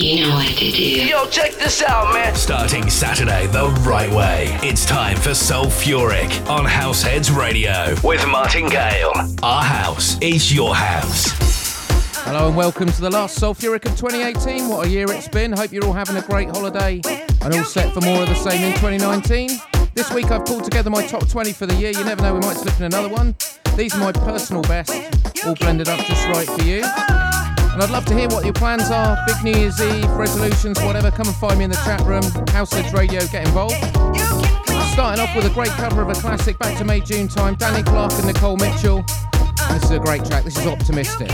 You know what to do. Yo, check this out, man. Starting Saturday the right way. It's time for Sulfuric on Househeads Radio with Martin Gale. Our house is your house. Hello and welcome to the last Sulfuric of 2018. What a year it's been. Hope you're all having a great holiday and all set for more of the same in 2019. This week I've pulled together my top 20 for the year. You never know, we might slip in another one. These are my personal best, all blended up just right for you. And I'd love to hear what your plans are. Big New Year's Eve, resolutions, whatever. Come and find me in the chat room. Househeads Radio, get involved. Starting off with a great cover of a classic back to May June time. Danny Clark and Nicole Mitchell. This is a great track. This is Optimistic.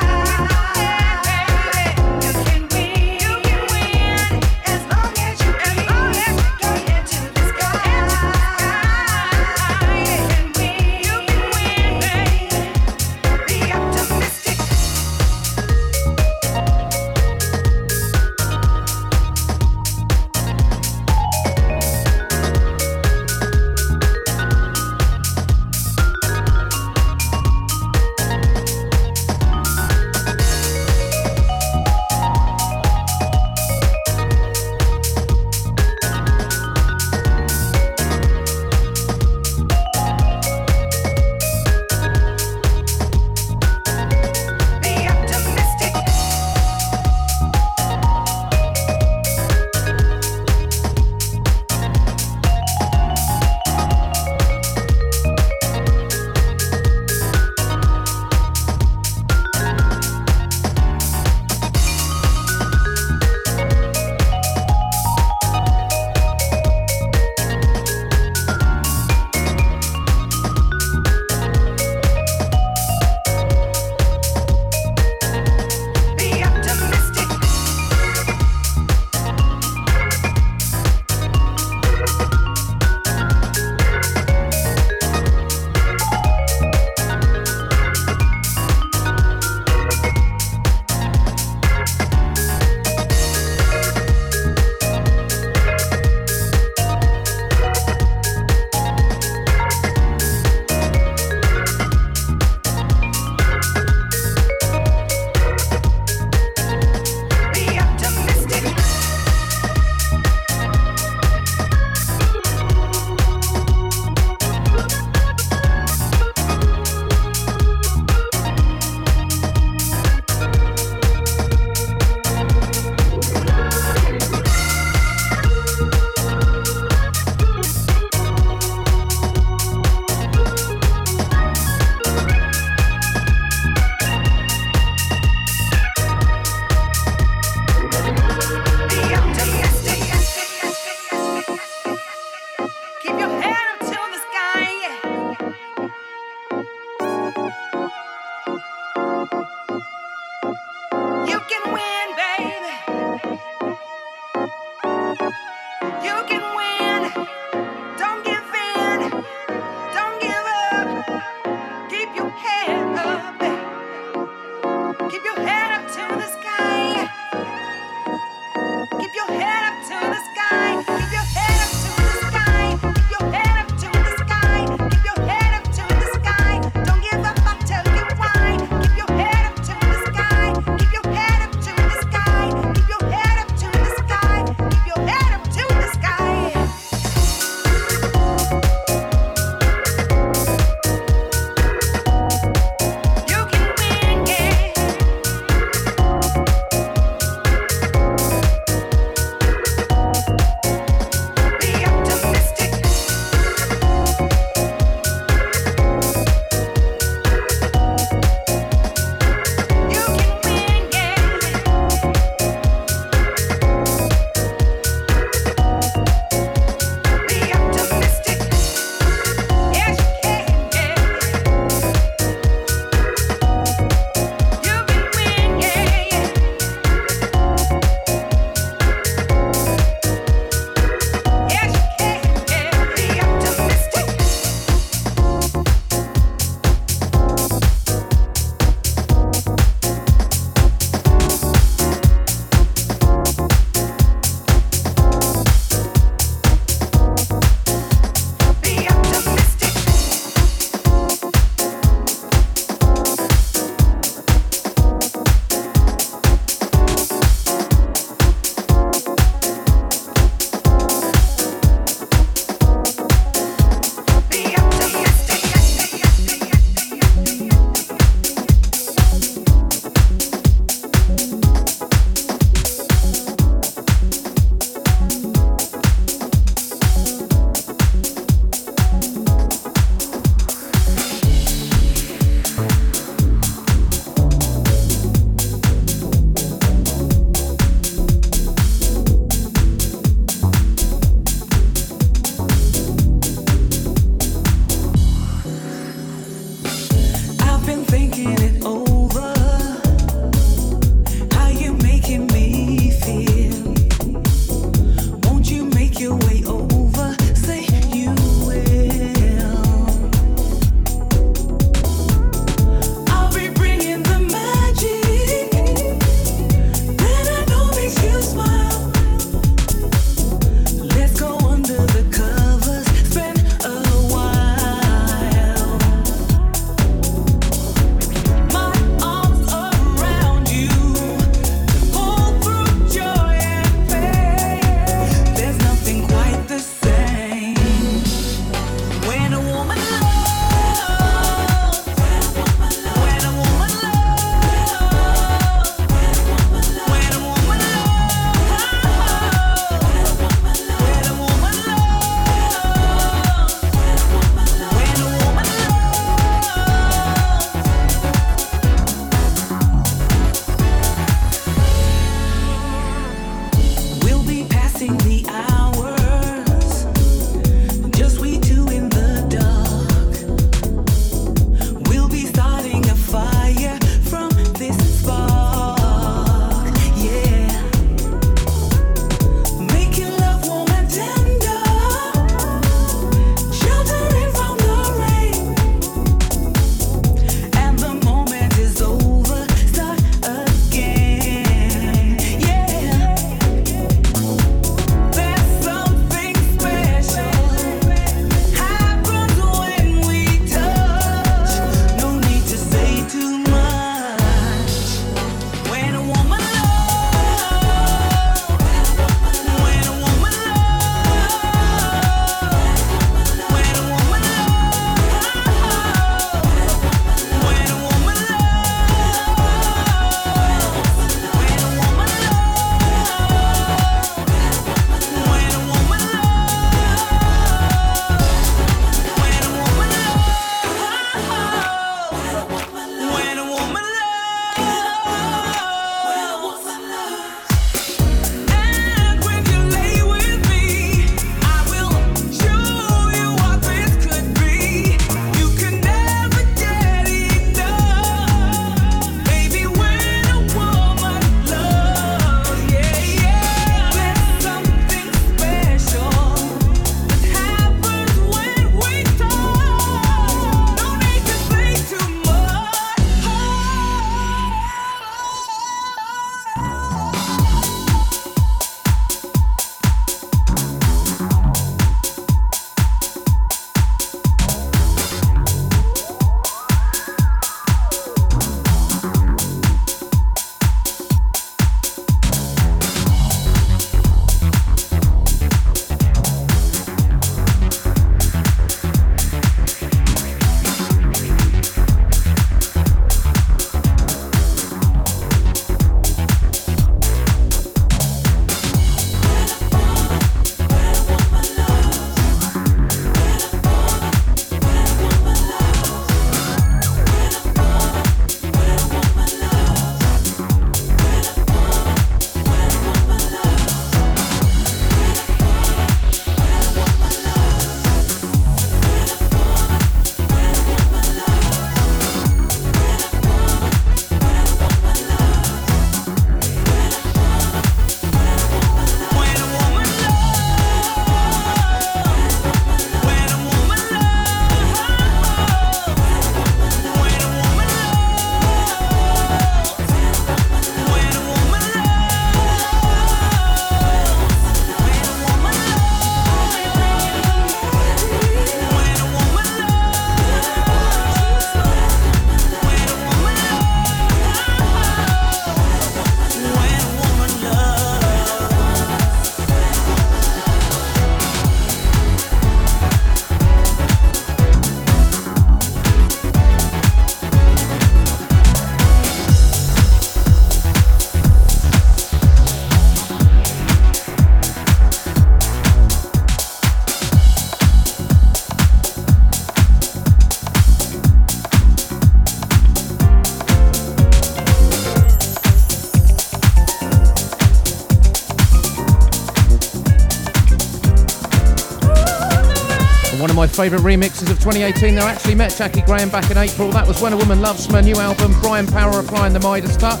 favourite remixes of 2018. Now, I actually met Jackie Graham back in April. That was When a Woman Loves From her new album, Brian Power applying the Midas touch.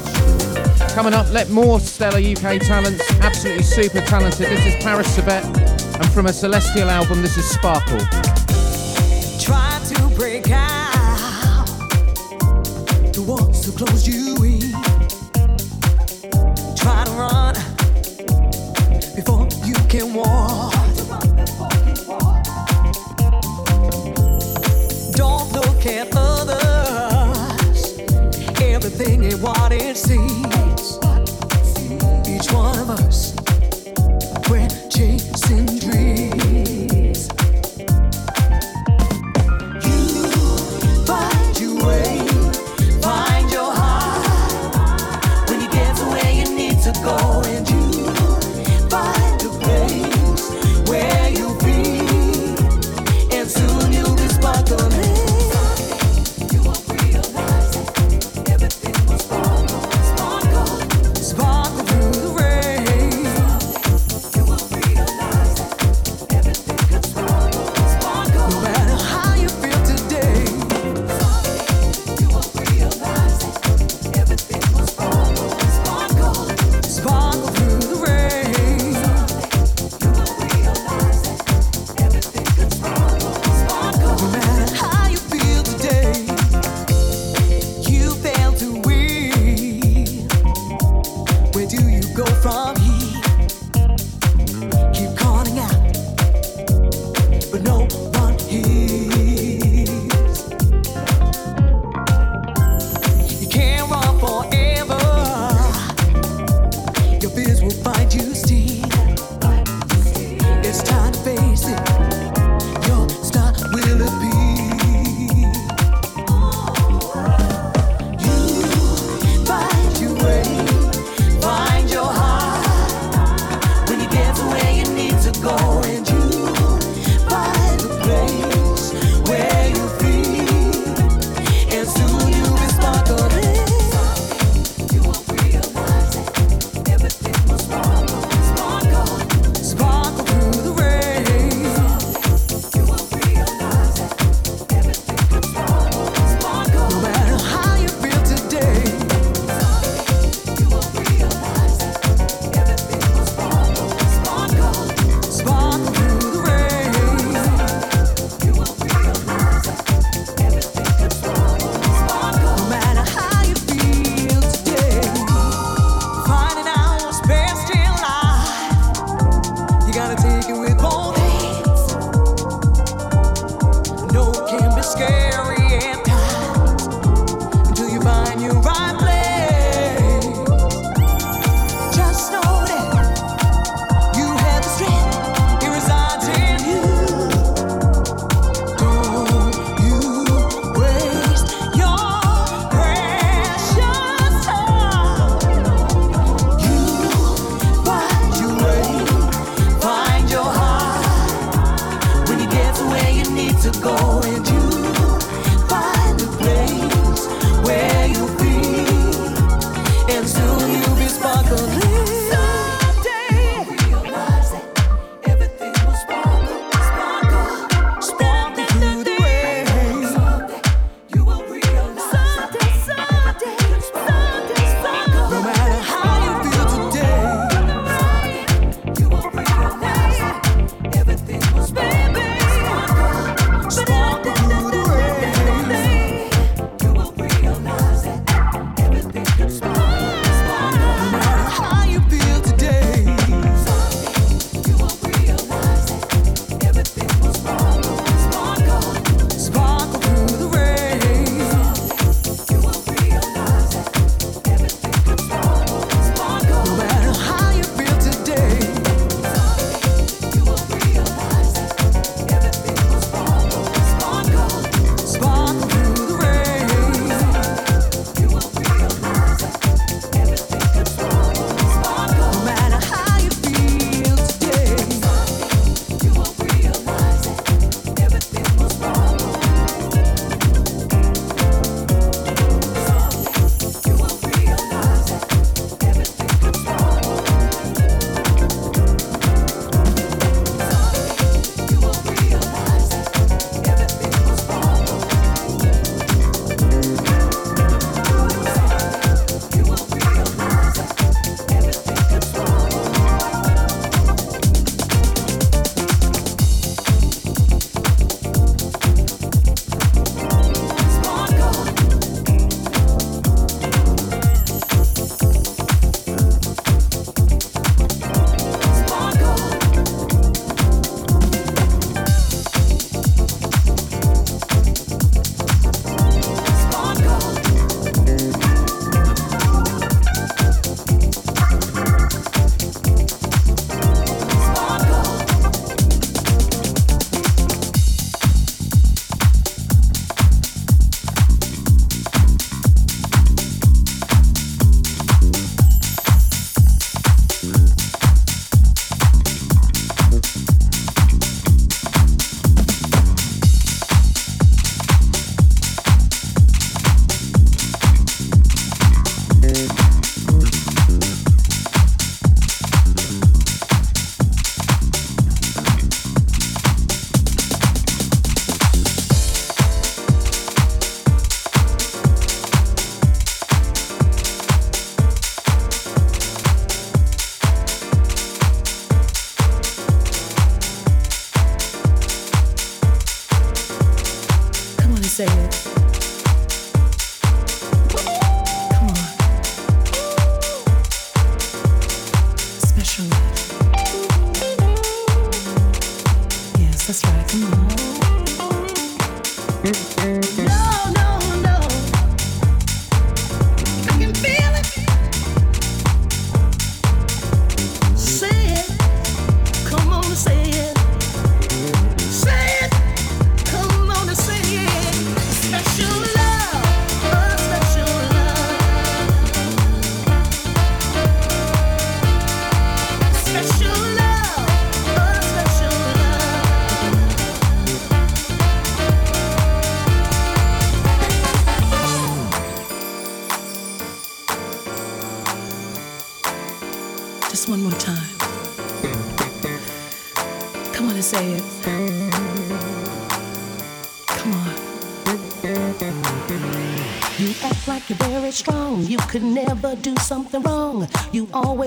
Coming up, let more stellar UK talents, absolutely super talented. This is Paris Sabet, and from a Celestial album, this is Sparkle. Try to break out the walls to close you.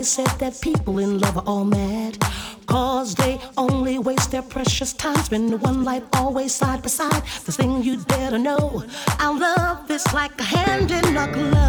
You always said that people in love are all mad. Cause they only waste their precious time spending one life always side by side. The thing you'd better know our love is like a hand in a glove.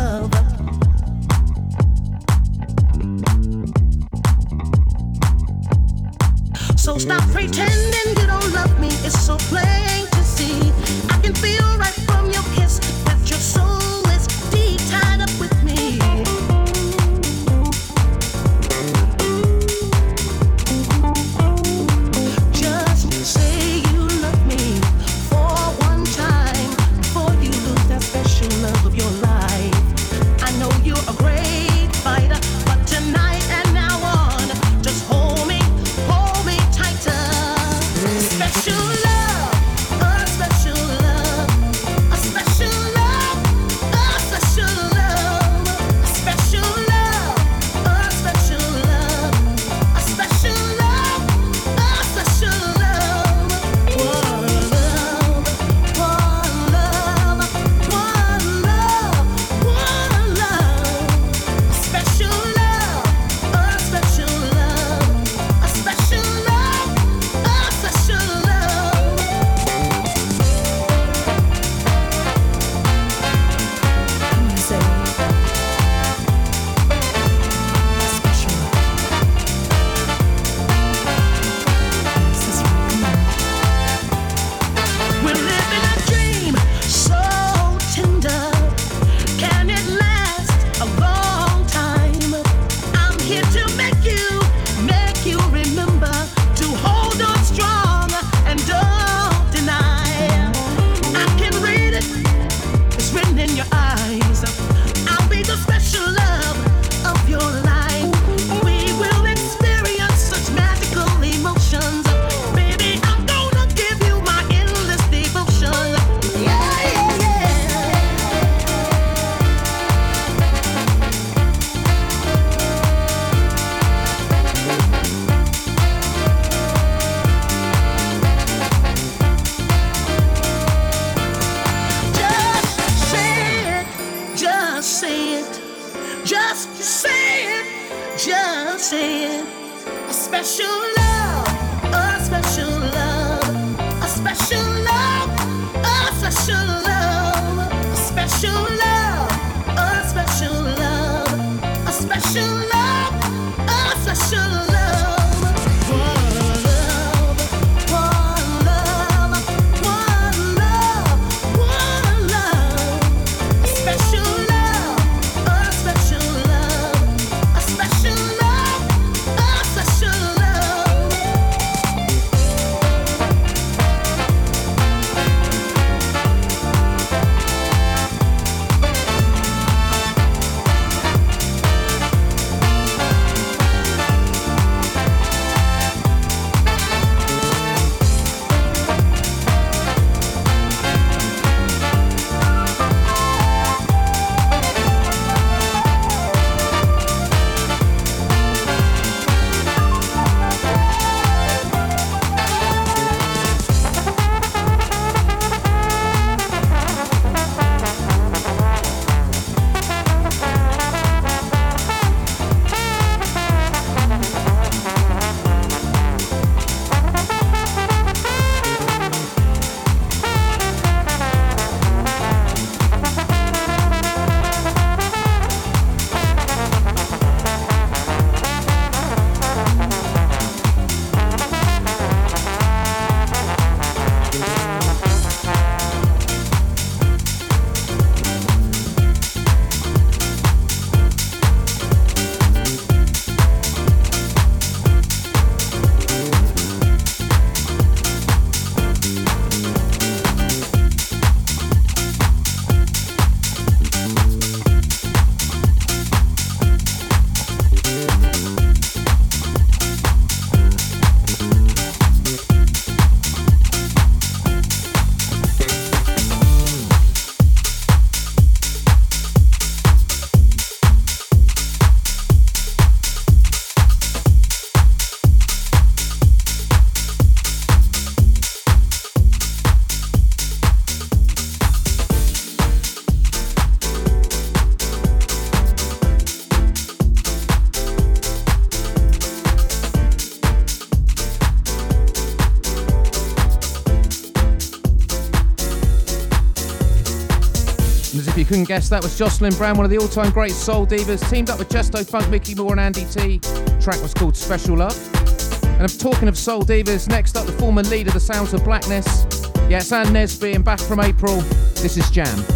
special love, a special love. Couldn't guess, that was Jocelyn Brown, one of the all-time great soul divas, teamed up with Justo Funk, Mickey More and Andy T. track was called Special Love. And I'm talking of soul divas, next up the former lead of the Sounds of Blackness. Yes, Ann Nesby and back from April. This is Jam.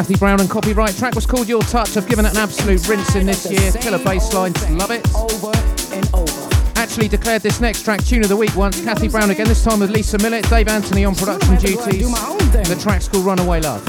Kathy Brown and Copyright. Track was called Your Touch. I've given it an absolute rinse in this year. Killer bassline, love it. Over and over. Actually declared this next track Tune of the Week once. Kathy Brown again, this time with Lisa Millett, Dave Anthony on production duties. The track's called Runaway Love.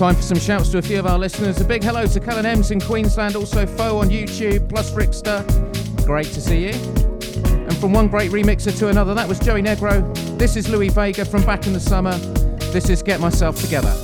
Time for some shouts to a few of our listeners. A big hello to Cullen Ems in Queensland, also Foe on YouTube, plus Rickster. Great to see you. And from one great remixer to another, that was Joey Negro. This is Louie Vega from Back in the Summer. This is Get Myself Together.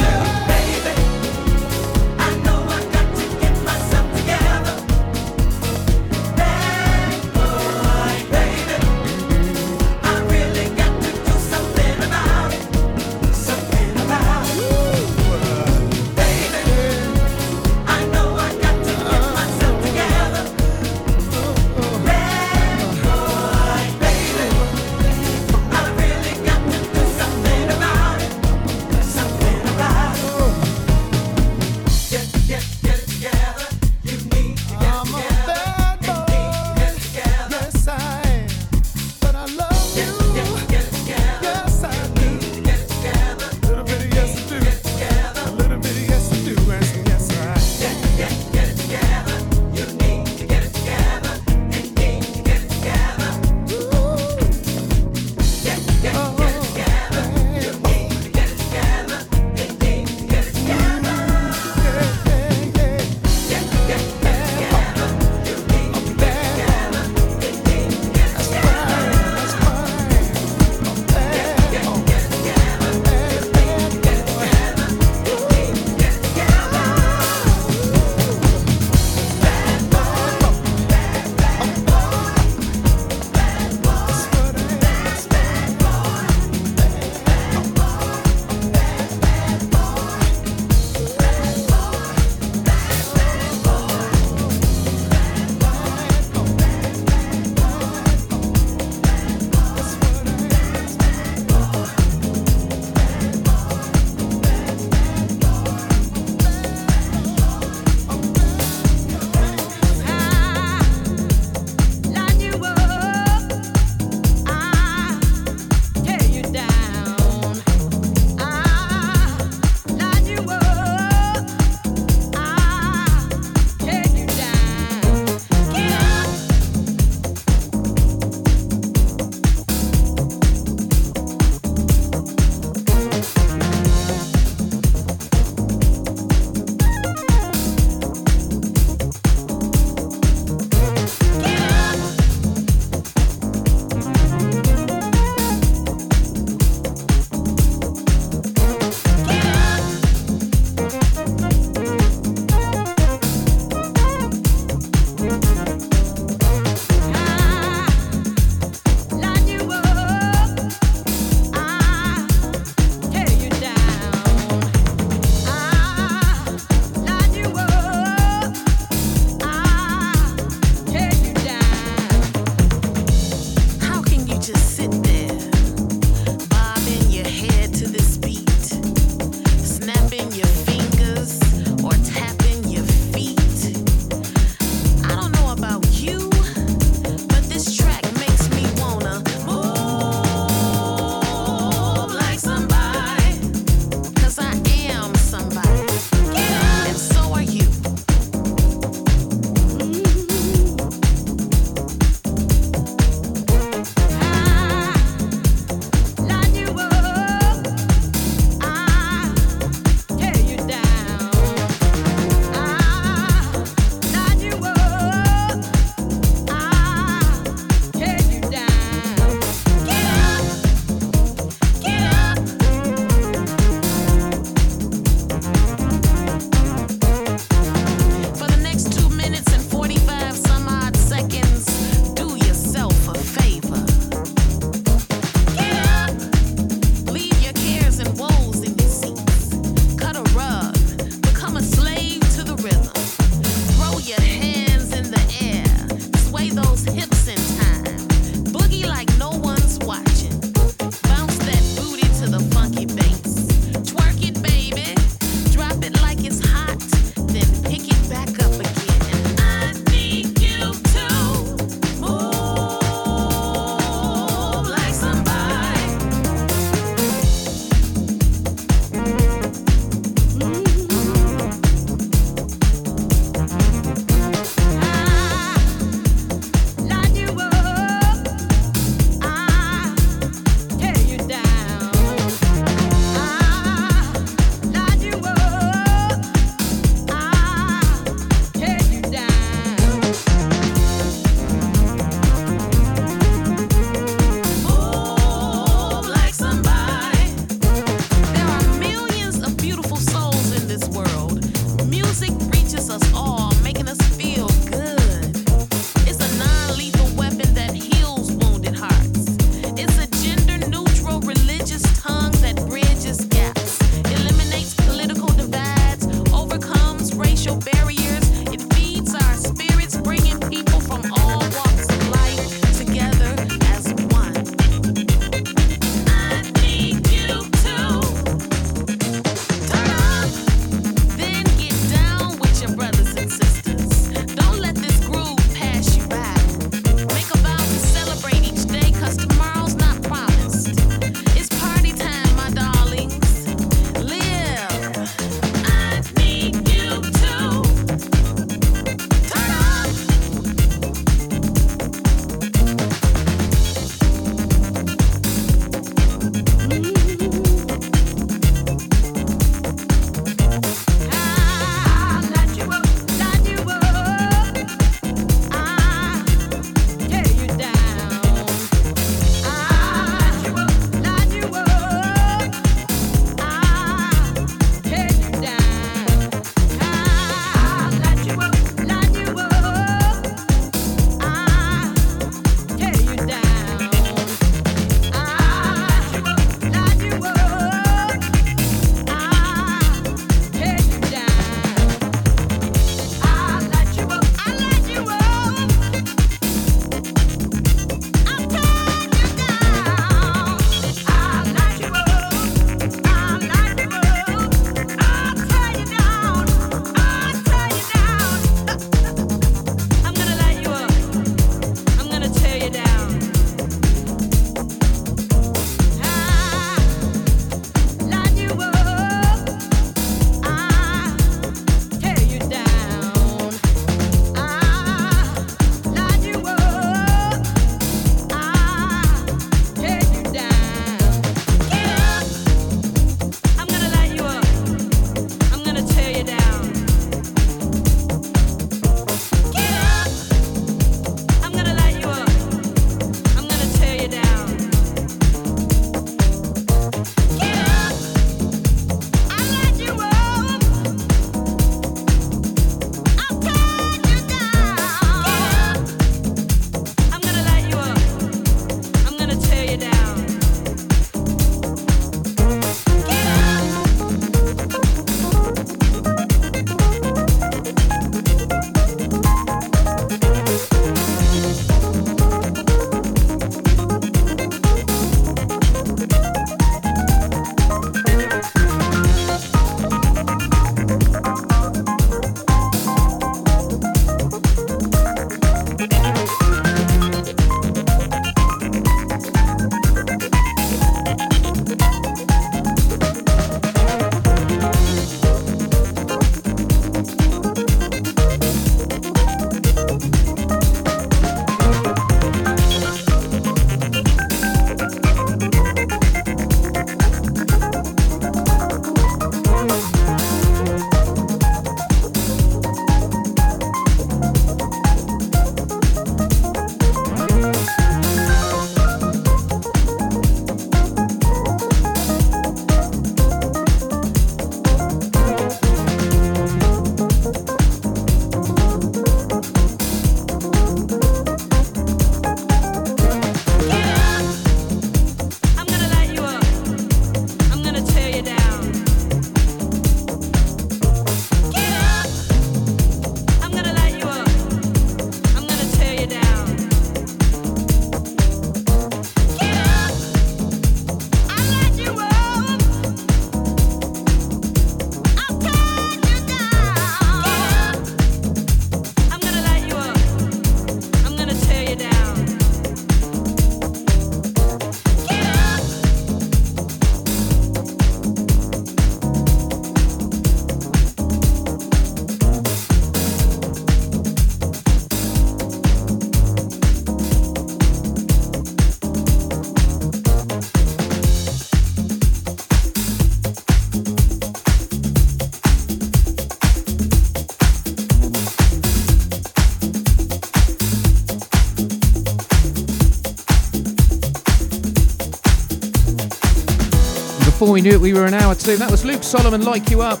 We knew it, we were an hour two. That was Luke Solomon, Like You Up.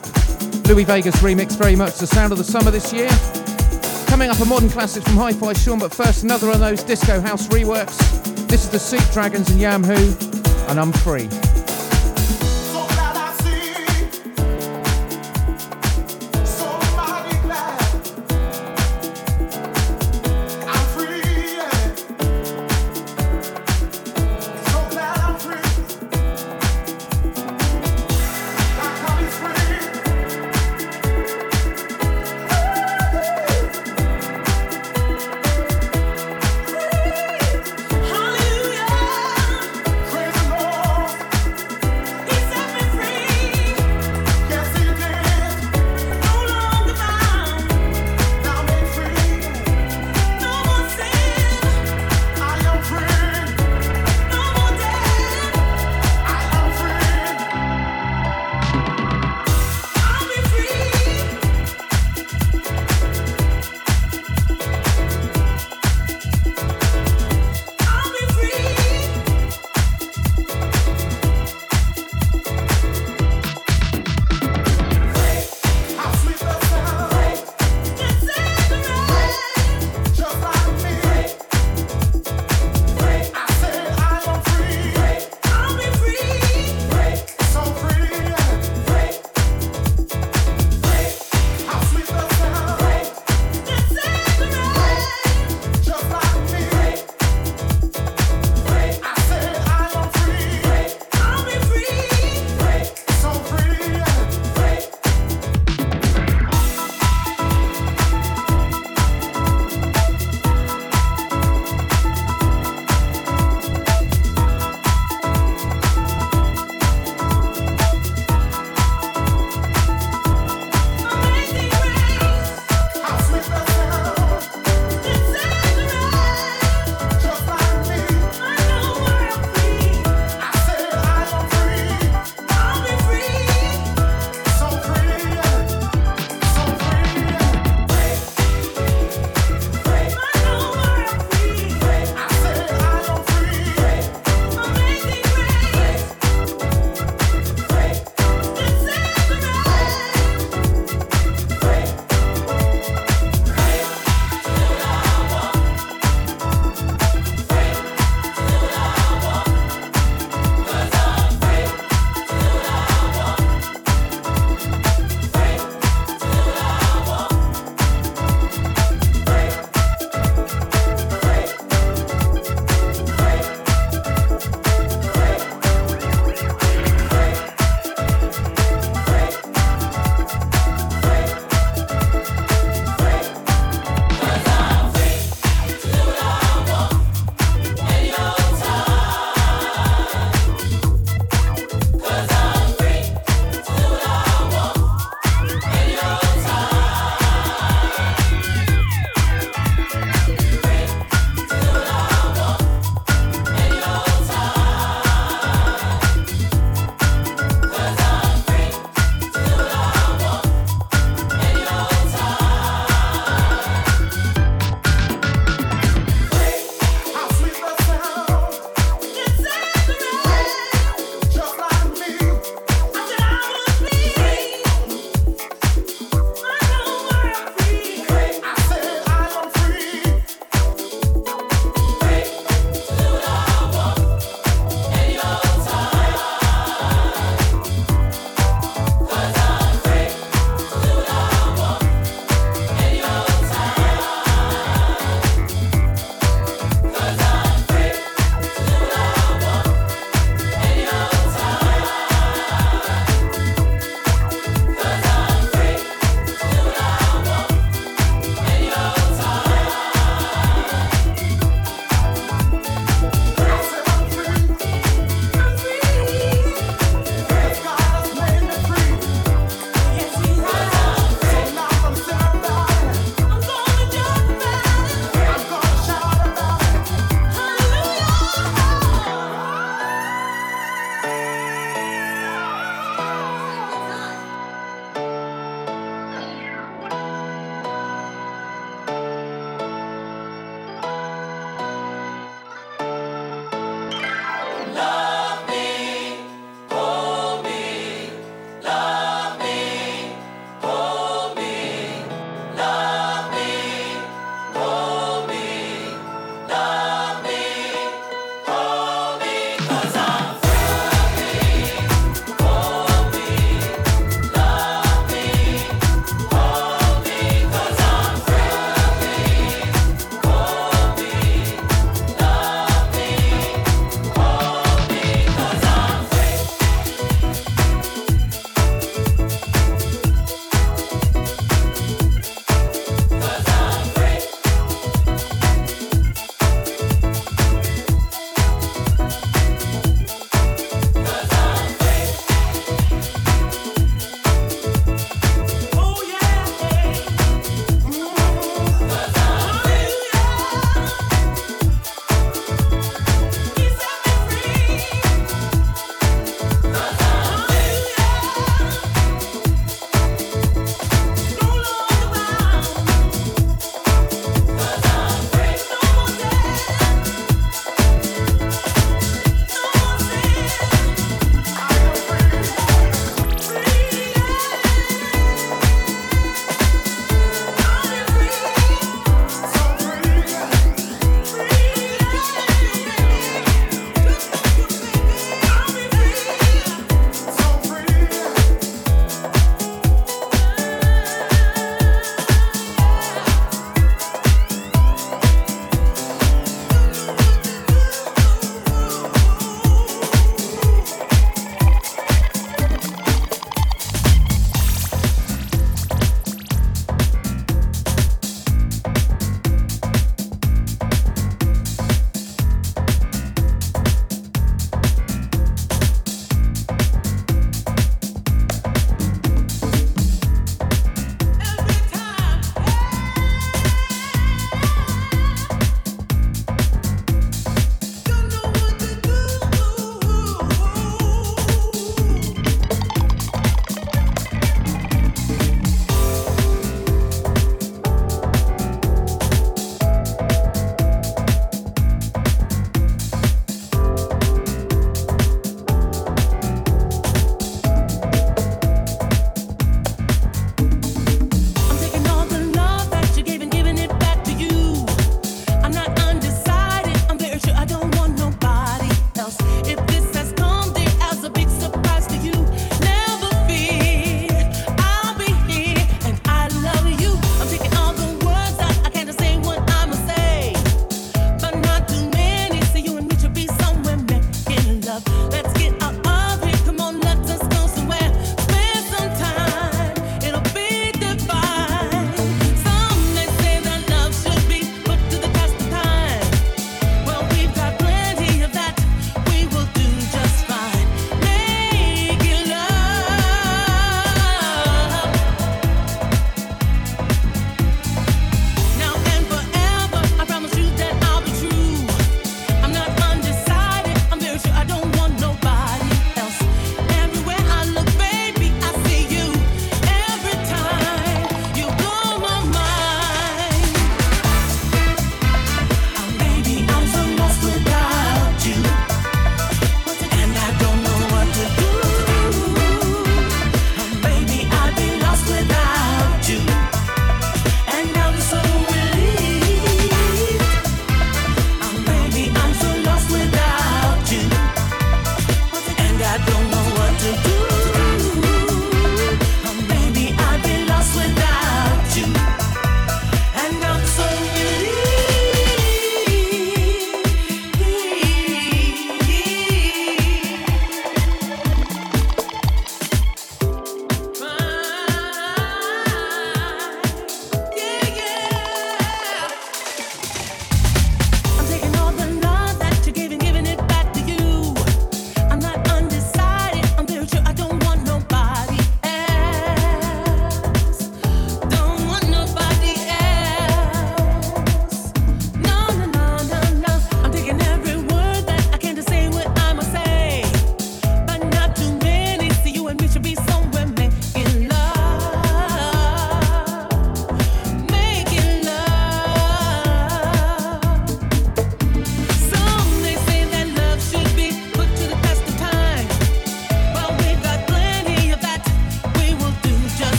Louie Vega's remix, very much the sound of the summer this year. Coming up, a modern classic from Hi Fi Sean, but first, another of those disco house reworks. This is the Seat Dragons and Yam Who, and I'm free.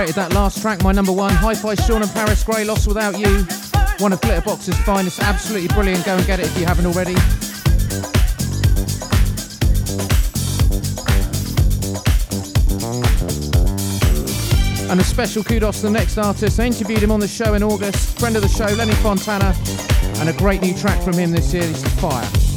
I actually rated that last track my number one. Hi Fi Sean and Paris Grey, Lost Without You. One of Glitterbox's finest. Absolutely brilliant. Go and get it if you haven't already. And a special kudos to the next artist. I interviewed him on the show in August. Friend of the show, Lenny Fontana. And a great new track from him this year. This is Fire.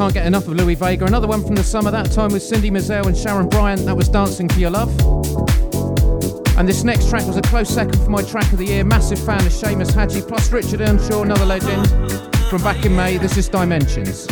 Can't get enough of Louie Vega. Another one from the summer, that time with Cindy Mizelle and Sharon Bryant. That was Dancing for Your Love. And this next track was a close second for my track of the year. Massive fan of Seamus Haji, plus Richard Earnshaw, another legend. From back in May, this is Dimensions.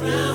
Packed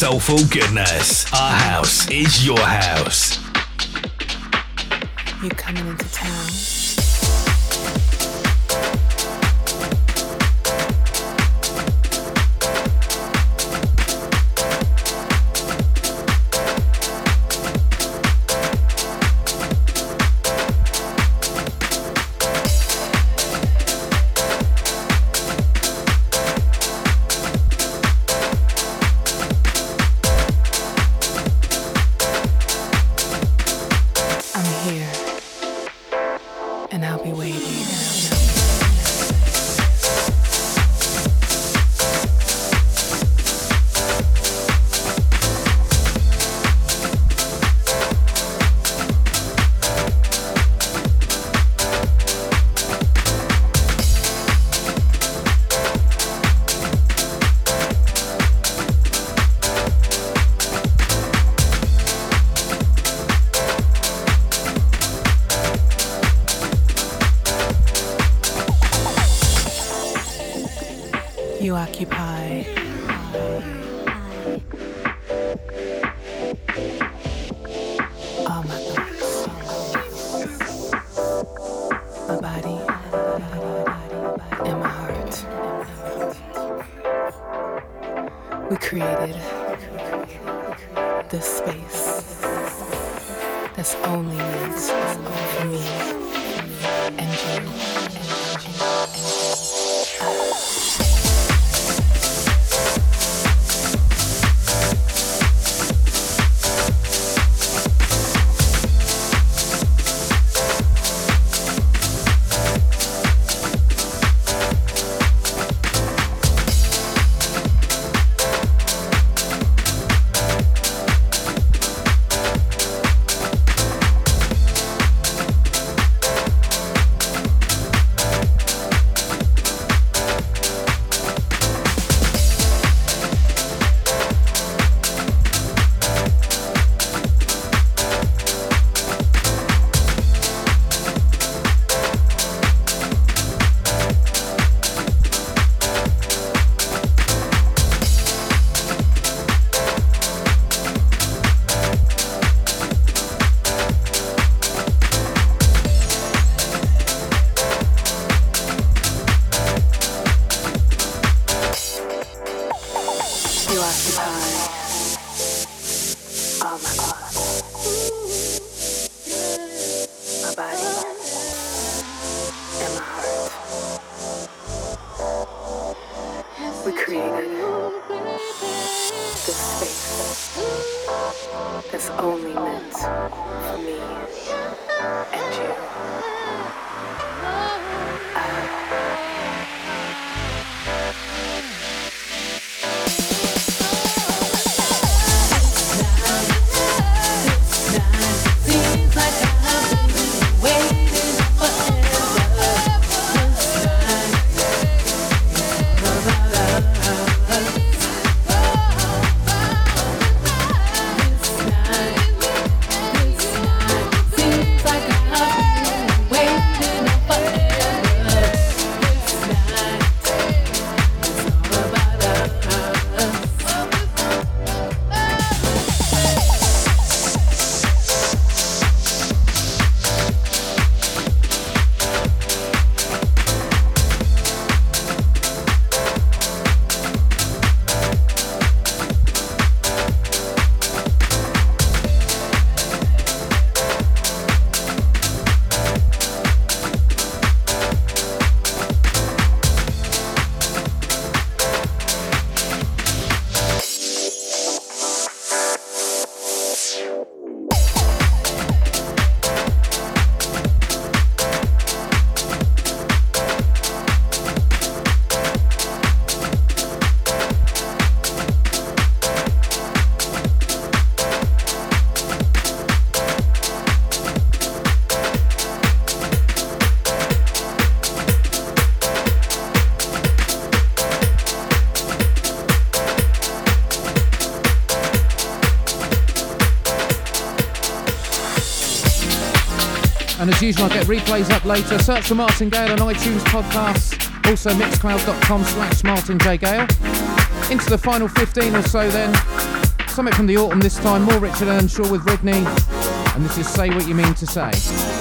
soulful goodness. Our house is your house. You coming into town? That's only meant for me and you. As usual, I'll get replays up later. Search for Martin Gale on iTunes podcasts, also mixcloud.com slash Martin J. Gale. Into the final 15 or so then. Something from the autumn this time, more Richard Earnshaw with Ridney. And this is Say What You Mean to Say.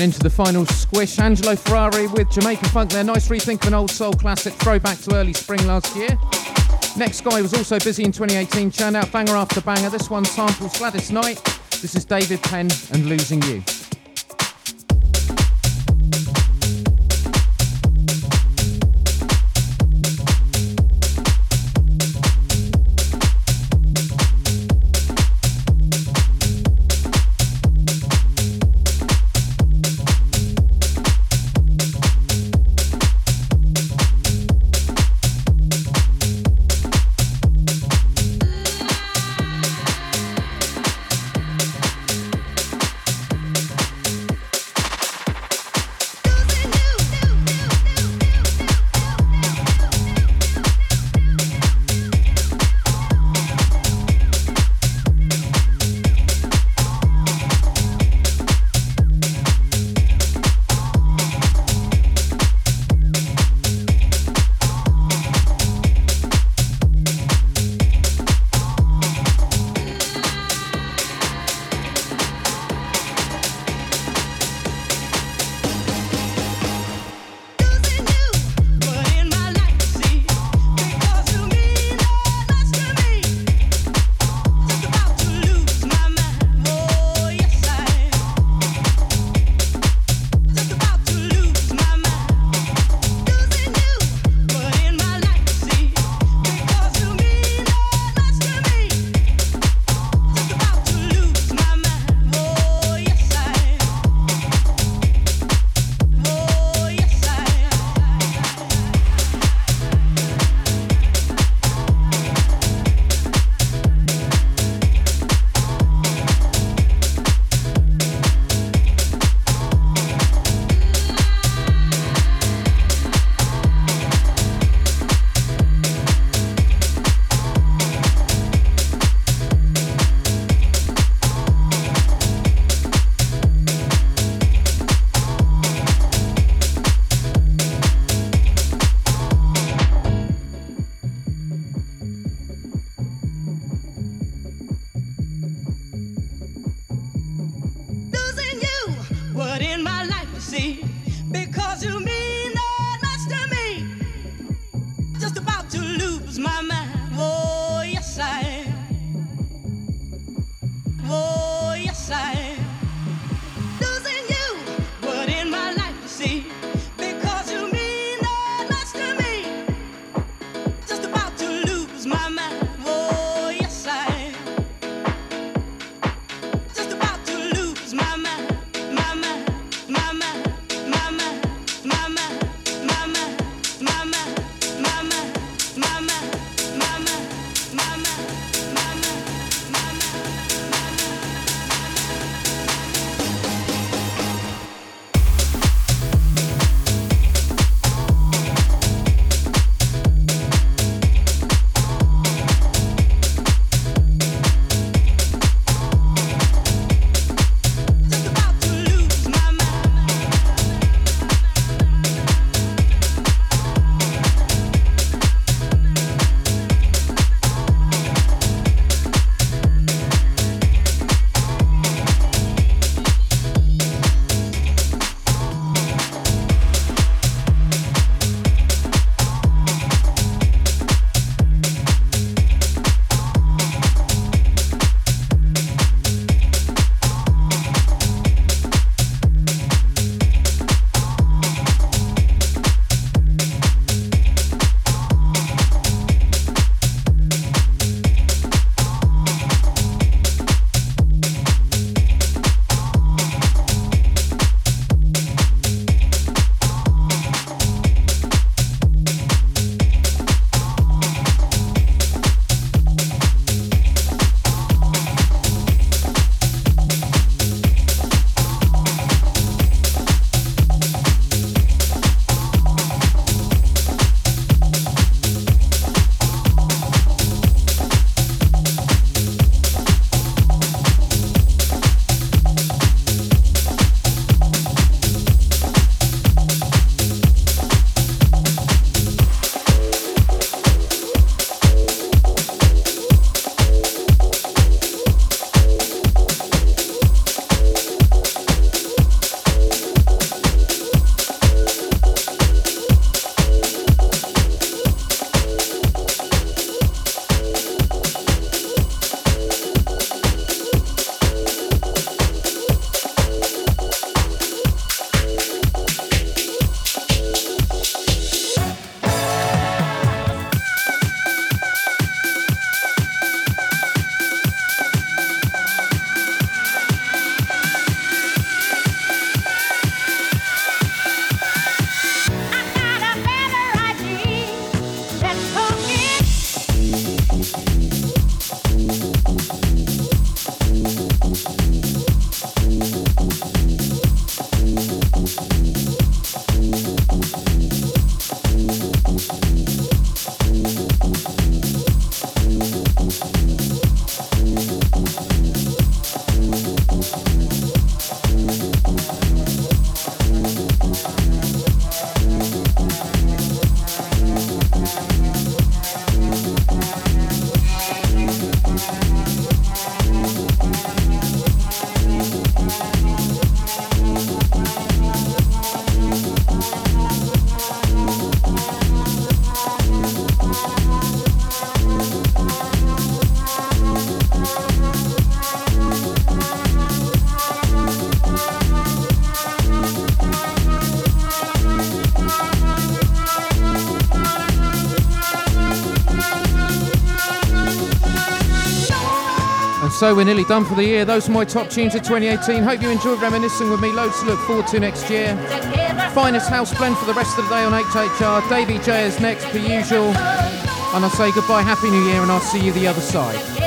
Into the final squish, Angelo Ferreri with Jamaican Funk there. Nice rethink of an old soul classic, throwback to early spring last year. Next guy was also busy in 2018, churned out banger after banger. This one samples Gladys Knight. This is David Penn and Losing You. So, we're nearly done for the year. Those are my top tunes of 2018. Hope you enjoyed reminiscing with me. Loads to look forward to next year. Finest house blend for the rest of the day on HHR. Davey J is next, per usual. And I say goodbye, Happy New Year, and I'll see you the other side.